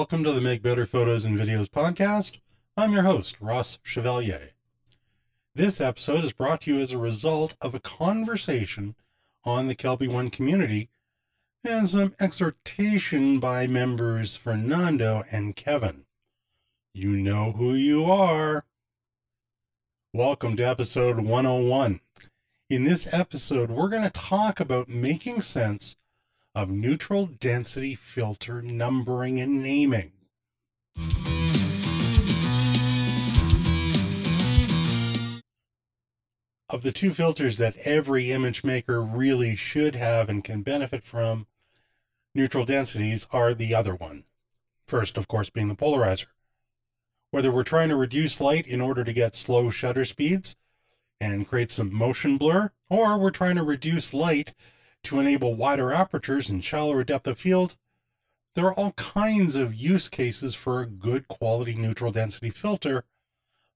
welcome to the Make Better Photos and Videos podcast. I'm your host, Ross Chevalier. This episode is brought to you as a result of a conversation on the KelbyOne community and some exhortation by members Fernando and Kevin. You know who you are. Welcome to episode 101. In this episode, we're going to talk about making sense of neutral density filter numbering and naming. Of the two filters that every image maker really should have and can benefit from, neutral densities are the other one. First, of course, being the polarizer. Whether we're trying to reduce light in order to get slow shutter speeds and create some motion blur, or we're trying to reduce light to enable wider apertures and shallower depth of field, there are all kinds of use cases for a good quality neutral density filter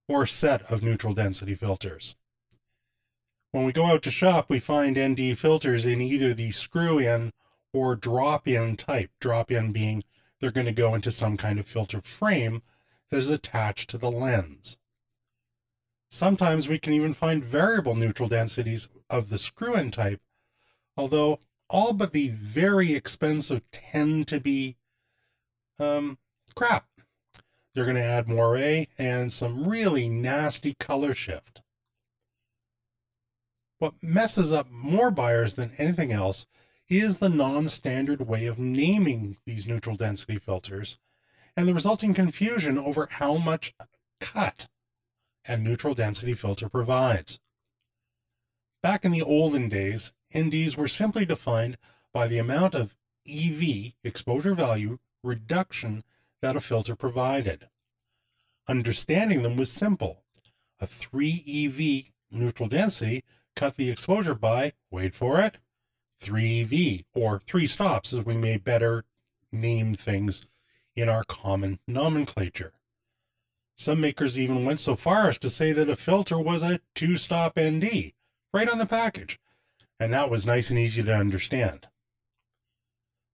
or set of neutral density filters. When we go out to shop, we find ND filters in either the screw in or drop in type, drop in being they're going to go into some kind of filter frame that is attached to the lens. Sometimes we can even find variable neutral densities of the screw in type although all but the very expensive tend to be um, crap. They're going to add moire and some really nasty color shift. What messes up more buyers than anything else is the non-standard way of naming these neutral density filters and the resulting confusion over how much cut a neutral density filter provides. Back in the olden days, NDs were simply defined by the amount of EV, exposure value, reduction that a filter provided. Understanding them was simple. A 3 EV neutral density cut the exposure by, wait for it, 3 EV, or 3 stops as we may better name things in our common nomenclature. Some makers even went so far as to say that a filter was a two stop ND, right on the package, and that was nice and easy to understand.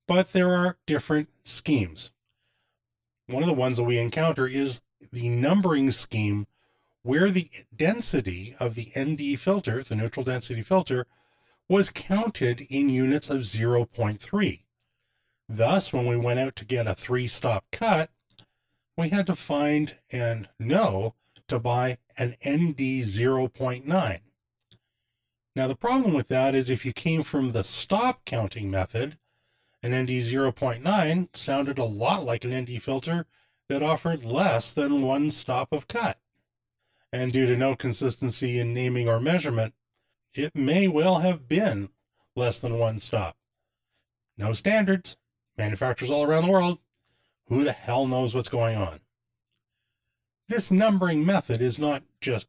But there are different schemes. One of the ones that we encounter is the numbering scheme where the density of the ND filter, the neutral density filter, was counted in units of 0.3. Thus, when we went out to get a three stop cut, we had to find and know to buy an ND 0.9. Now, the problem with that is if you came from the stop counting method, an ND 0.9 sounded a lot like an ND filter that offered less than one stop of cut. And due to no consistency in naming or measurement, it may well have been less than one stop. No standards, manufacturers all around the world. Who the hell knows what's going on? This numbering method is not just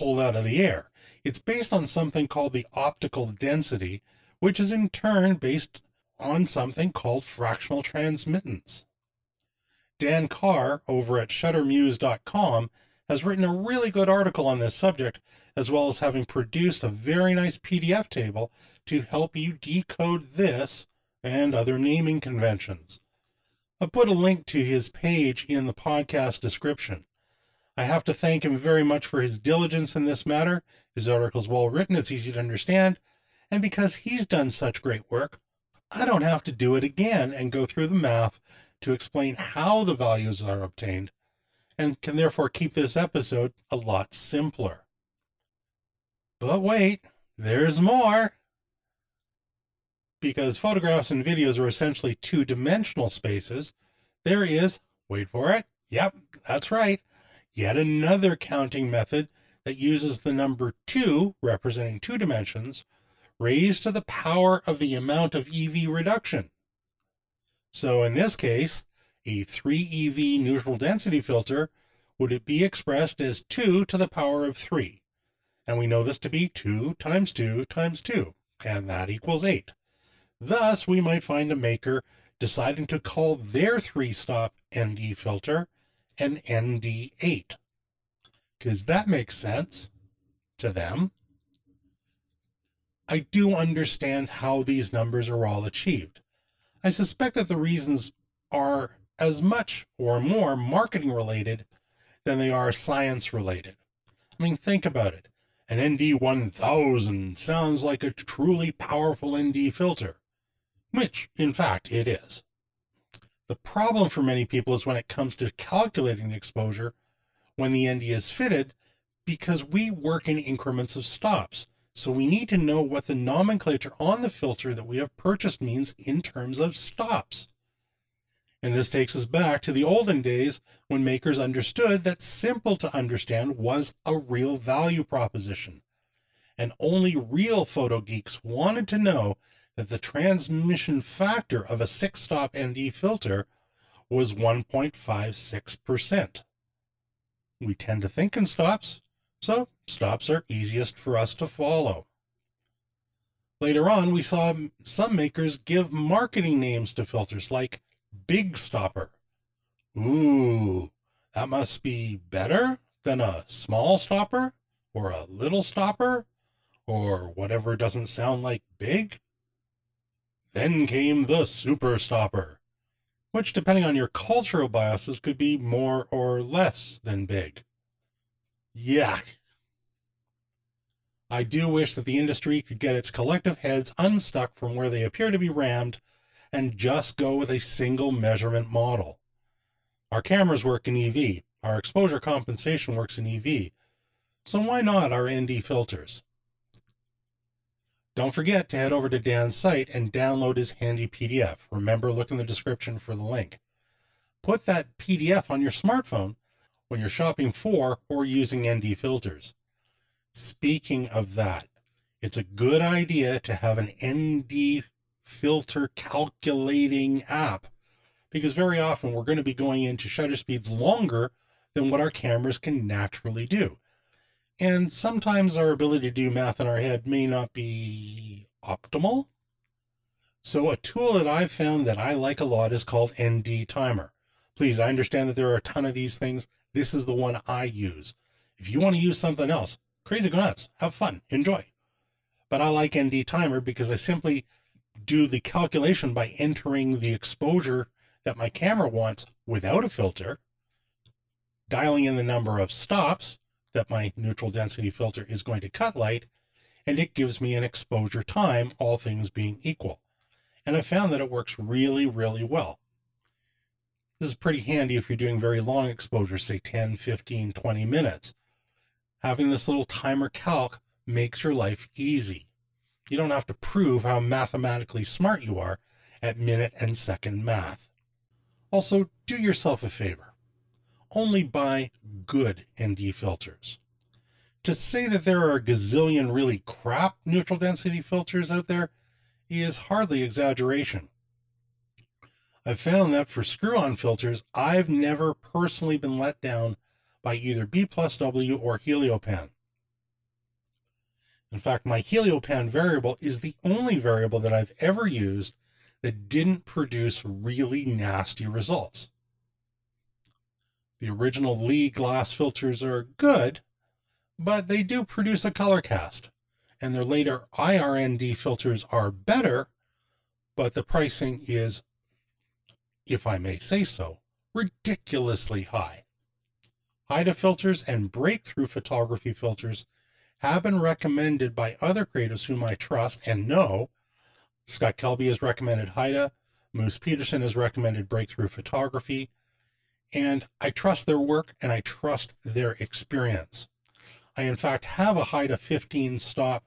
pulled out of the air. It's based on something called the optical density, which is in turn based on something called fractional transmittance. Dan Carr over at shuttermuse.com has written a really good article on this subject, as well as having produced a very nice PDF table to help you decode this and other naming conventions. I've put a link to his page in the podcast description. I have to thank him very much for his diligence in this matter. His article is well written, it's easy to understand, and because he's done such great work, I don't have to do it again and go through the math to explain how the values are obtained, and can therefore keep this episode a lot simpler. But wait, there's more! Because photographs and videos are essentially two dimensional spaces, there is, wait for it, yep, that's right, yet another counting method that uses the number 2, representing two dimensions, raised to the power of the amount of EV reduction. So in this case, a 3 EV neutral density filter would it be expressed as 2 to the power of 3. And we know this to be 2 times 2 times 2, and that equals 8. Thus, we might find a maker deciding to call their three-stop ND filter an ND8. Because that makes sense to them. I do understand how these numbers are all achieved. I suspect that the reasons are as much or more marketing related than they are science related. I mean, think about it. An ND1000 sounds like a truly powerful ND filter, which, in fact, it is. The problem for many people is when it comes to calculating the exposure when the ND is fitted, because we work in increments of stops. So we need to know what the nomenclature on the filter that we have purchased means in terms of stops. And this takes us back to the olden days when makers understood that simple to understand was a real value proposition. And only real photo geeks wanted to know that the transmission factor of a six stop ND filter was 1.56%. We tend to think in stops, so stops are easiest for us to follow. Later on, we saw some makers give marketing names to filters like Big Stopper. Ooh, that must be better than a small stopper or a little stopper or whatever doesn't sound like big. Then came the Super Stopper, which, depending on your cultural biases, could be more or less than big. Yuck. I do wish that the industry could get its collective heads unstuck from where they appear to be rammed and just go with a single measurement model. Our cameras work in EV, our exposure compensation works in EV, so why not our ND filters? Don't forget to head over to Dan's site and download his handy PDF. Remember, look in the description for the link. Put that PDF on your smartphone when you're shopping for or using ND filters. Speaking of that, it's a good idea to have an ND filter calculating app because very often we're going to be going into shutter speeds longer than what our cameras can naturally do. And sometimes our ability to do math in our head may not be optimal. So, a tool that I've found that I like a lot is called ND Timer. Please, I understand that there are a ton of these things. This is the one I use. If you want to use something else, crazy go nuts, have fun, enjoy. But I like ND Timer because I simply do the calculation by entering the exposure that my camera wants without a filter, dialing in the number of stops that my neutral density filter is going to cut light, and it gives me an exposure time, all things being equal. And I found that it works really, really well. This is pretty handy if you're doing very long exposures, say 10, 15, 20 minutes having this little timer calc makes your life easy. You don't have to prove how mathematically smart you are at minute and second math. Also, do yourself a favor. Only buy good ND filters. To say that there are a gazillion really crap neutral density filters out there is hardly exaggeration. I've found that for screw on filters, I've never personally been let down by either B plus W or Heliopan. In fact, my Heliopan variable is the only variable that I've ever used that didn't produce really nasty results. The original Lee glass filters are good, but they do produce a color cast, and their later IRND filters are better, but the pricing is, if I may say so, ridiculously high. Haida filters and breakthrough photography filters have been recommended by other creatives whom I trust and know. Scott Kelby has recommended Haida, Moose Peterson has recommended breakthrough photography, and I trust their work and I trust their experience. I, in fact, have a Haida 15 stop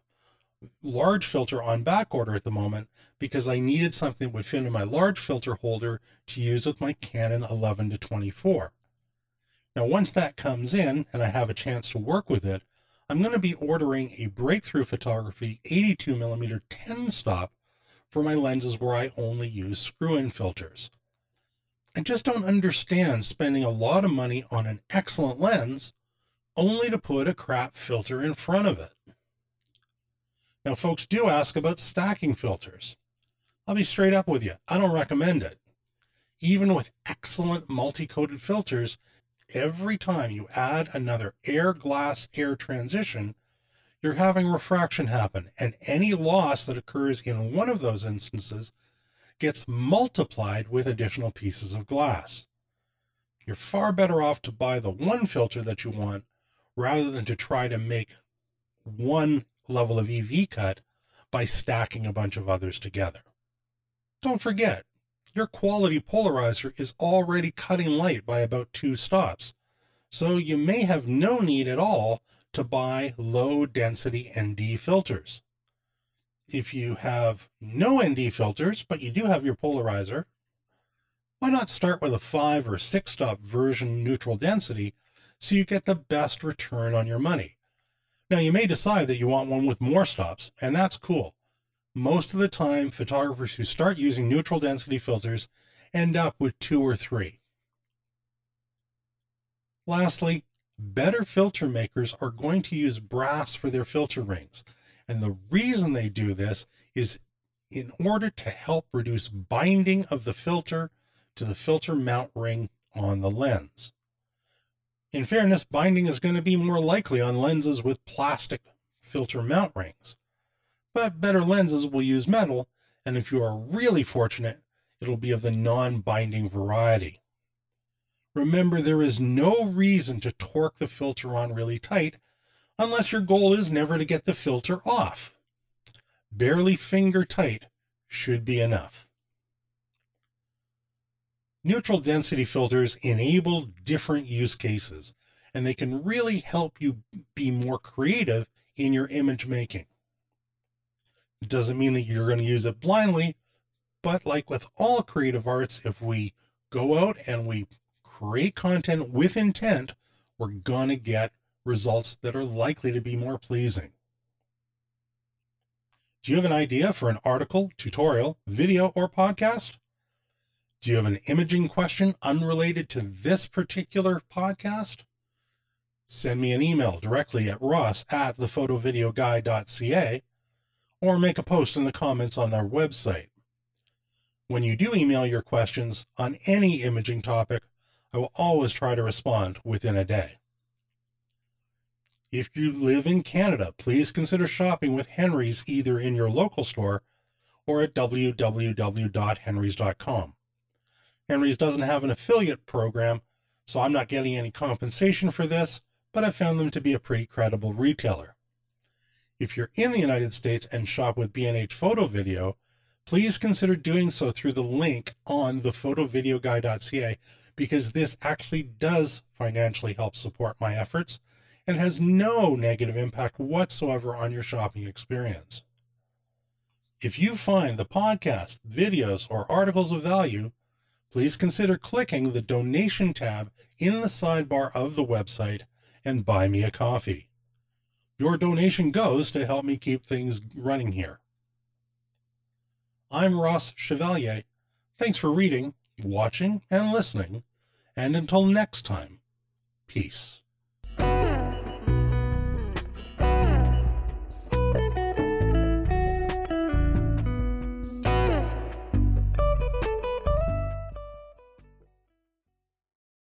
large filter on back order at the moment because I needed something that would fit in my large filter holder to use with my Canon 11 to 24. Now, once that comes in and I have a chance to work with it, I'm going to be ordering a Breakthrough Photography 82 millimeter 10 stop for my lenses where I only use screw-in filters. I just don't understand spending a lot of money on an excellent lens only to put a crap filter in front of it. Now, folks do ask about stacking filters. I'll be straight up with you. I don't recommend it. Even with excellent multi-coated filters, every time you add another air glass air transition, you're having refraction happen. And any loss that occurs in one of those instances gets multiplied with additional pieces of glass. You're far better off to buy the one filter that you want rather than to try to make one level of EV cut by stacking a bunch of others together. Don't forget, your quality polarizer is already cutting light by about two stops, so you may have no need at all to buy low density ND filters. If you have no ND filters, but you do have your polarizer, why not start with a five or six stop version neutral density so you get the best return on your money? Now, you may decide that you want one with more stops, and that's cool. Most of the time, photographers who start using neutral density filters end up with two or three. Lastly, better filter makers are going to use brass for their filter rings. And the reason they do this is in order to help reduce binding of the filter to the filter mount ring on the lens. In fairness, binding is going to be more likely on lenses with plastic filter mount rings. But better lenses will use metal, and if you are really fortunate, it'll be of the non binding variety. Remember, there is no reason to torque the filter on really tight unless your goal is never to get the filter off. Barely finger tight should be enough. Neutral density filters enable different use cases, and they can really help you be more creative in your image making. It doesn't mean that you're going to use it blindly, but like with all creative arts, if we go out and we create content with intent, we're going to get results that are likely to be more pleasing. Do you have an idea for an article, tutorial, video, or podcast? Do you have an imaging question unrelated to this particular podcast? Send me an email directly at ross at thephotovideoguy.ca or make a post in the comments on our website. When you do email your questions on any imaging topic, I will always try to respond within a day. If you live in Canada, please consider shopping with Henry's either in your local store or at www.henrys.com. Henry's doesn't have an affiliate program, so I'm not getting any compensation for this, but I found them to be a pretty credible retailer. If you're in the United States and shop with B&H Photo Video, please consider doing so through the link on the photovideoguy.ca because this actually does financially help support my efforts and has no negative impact whatsoever on your shopping experience. If you find the podcast, videos, or articles of value, please consider clicking the donation tab in the sidebar of the website and buy me a coffee. Your donation goes to help me keep things running here. I'm Ross Chevalier. Thanks for reading watching, and listening. And until next time, peace.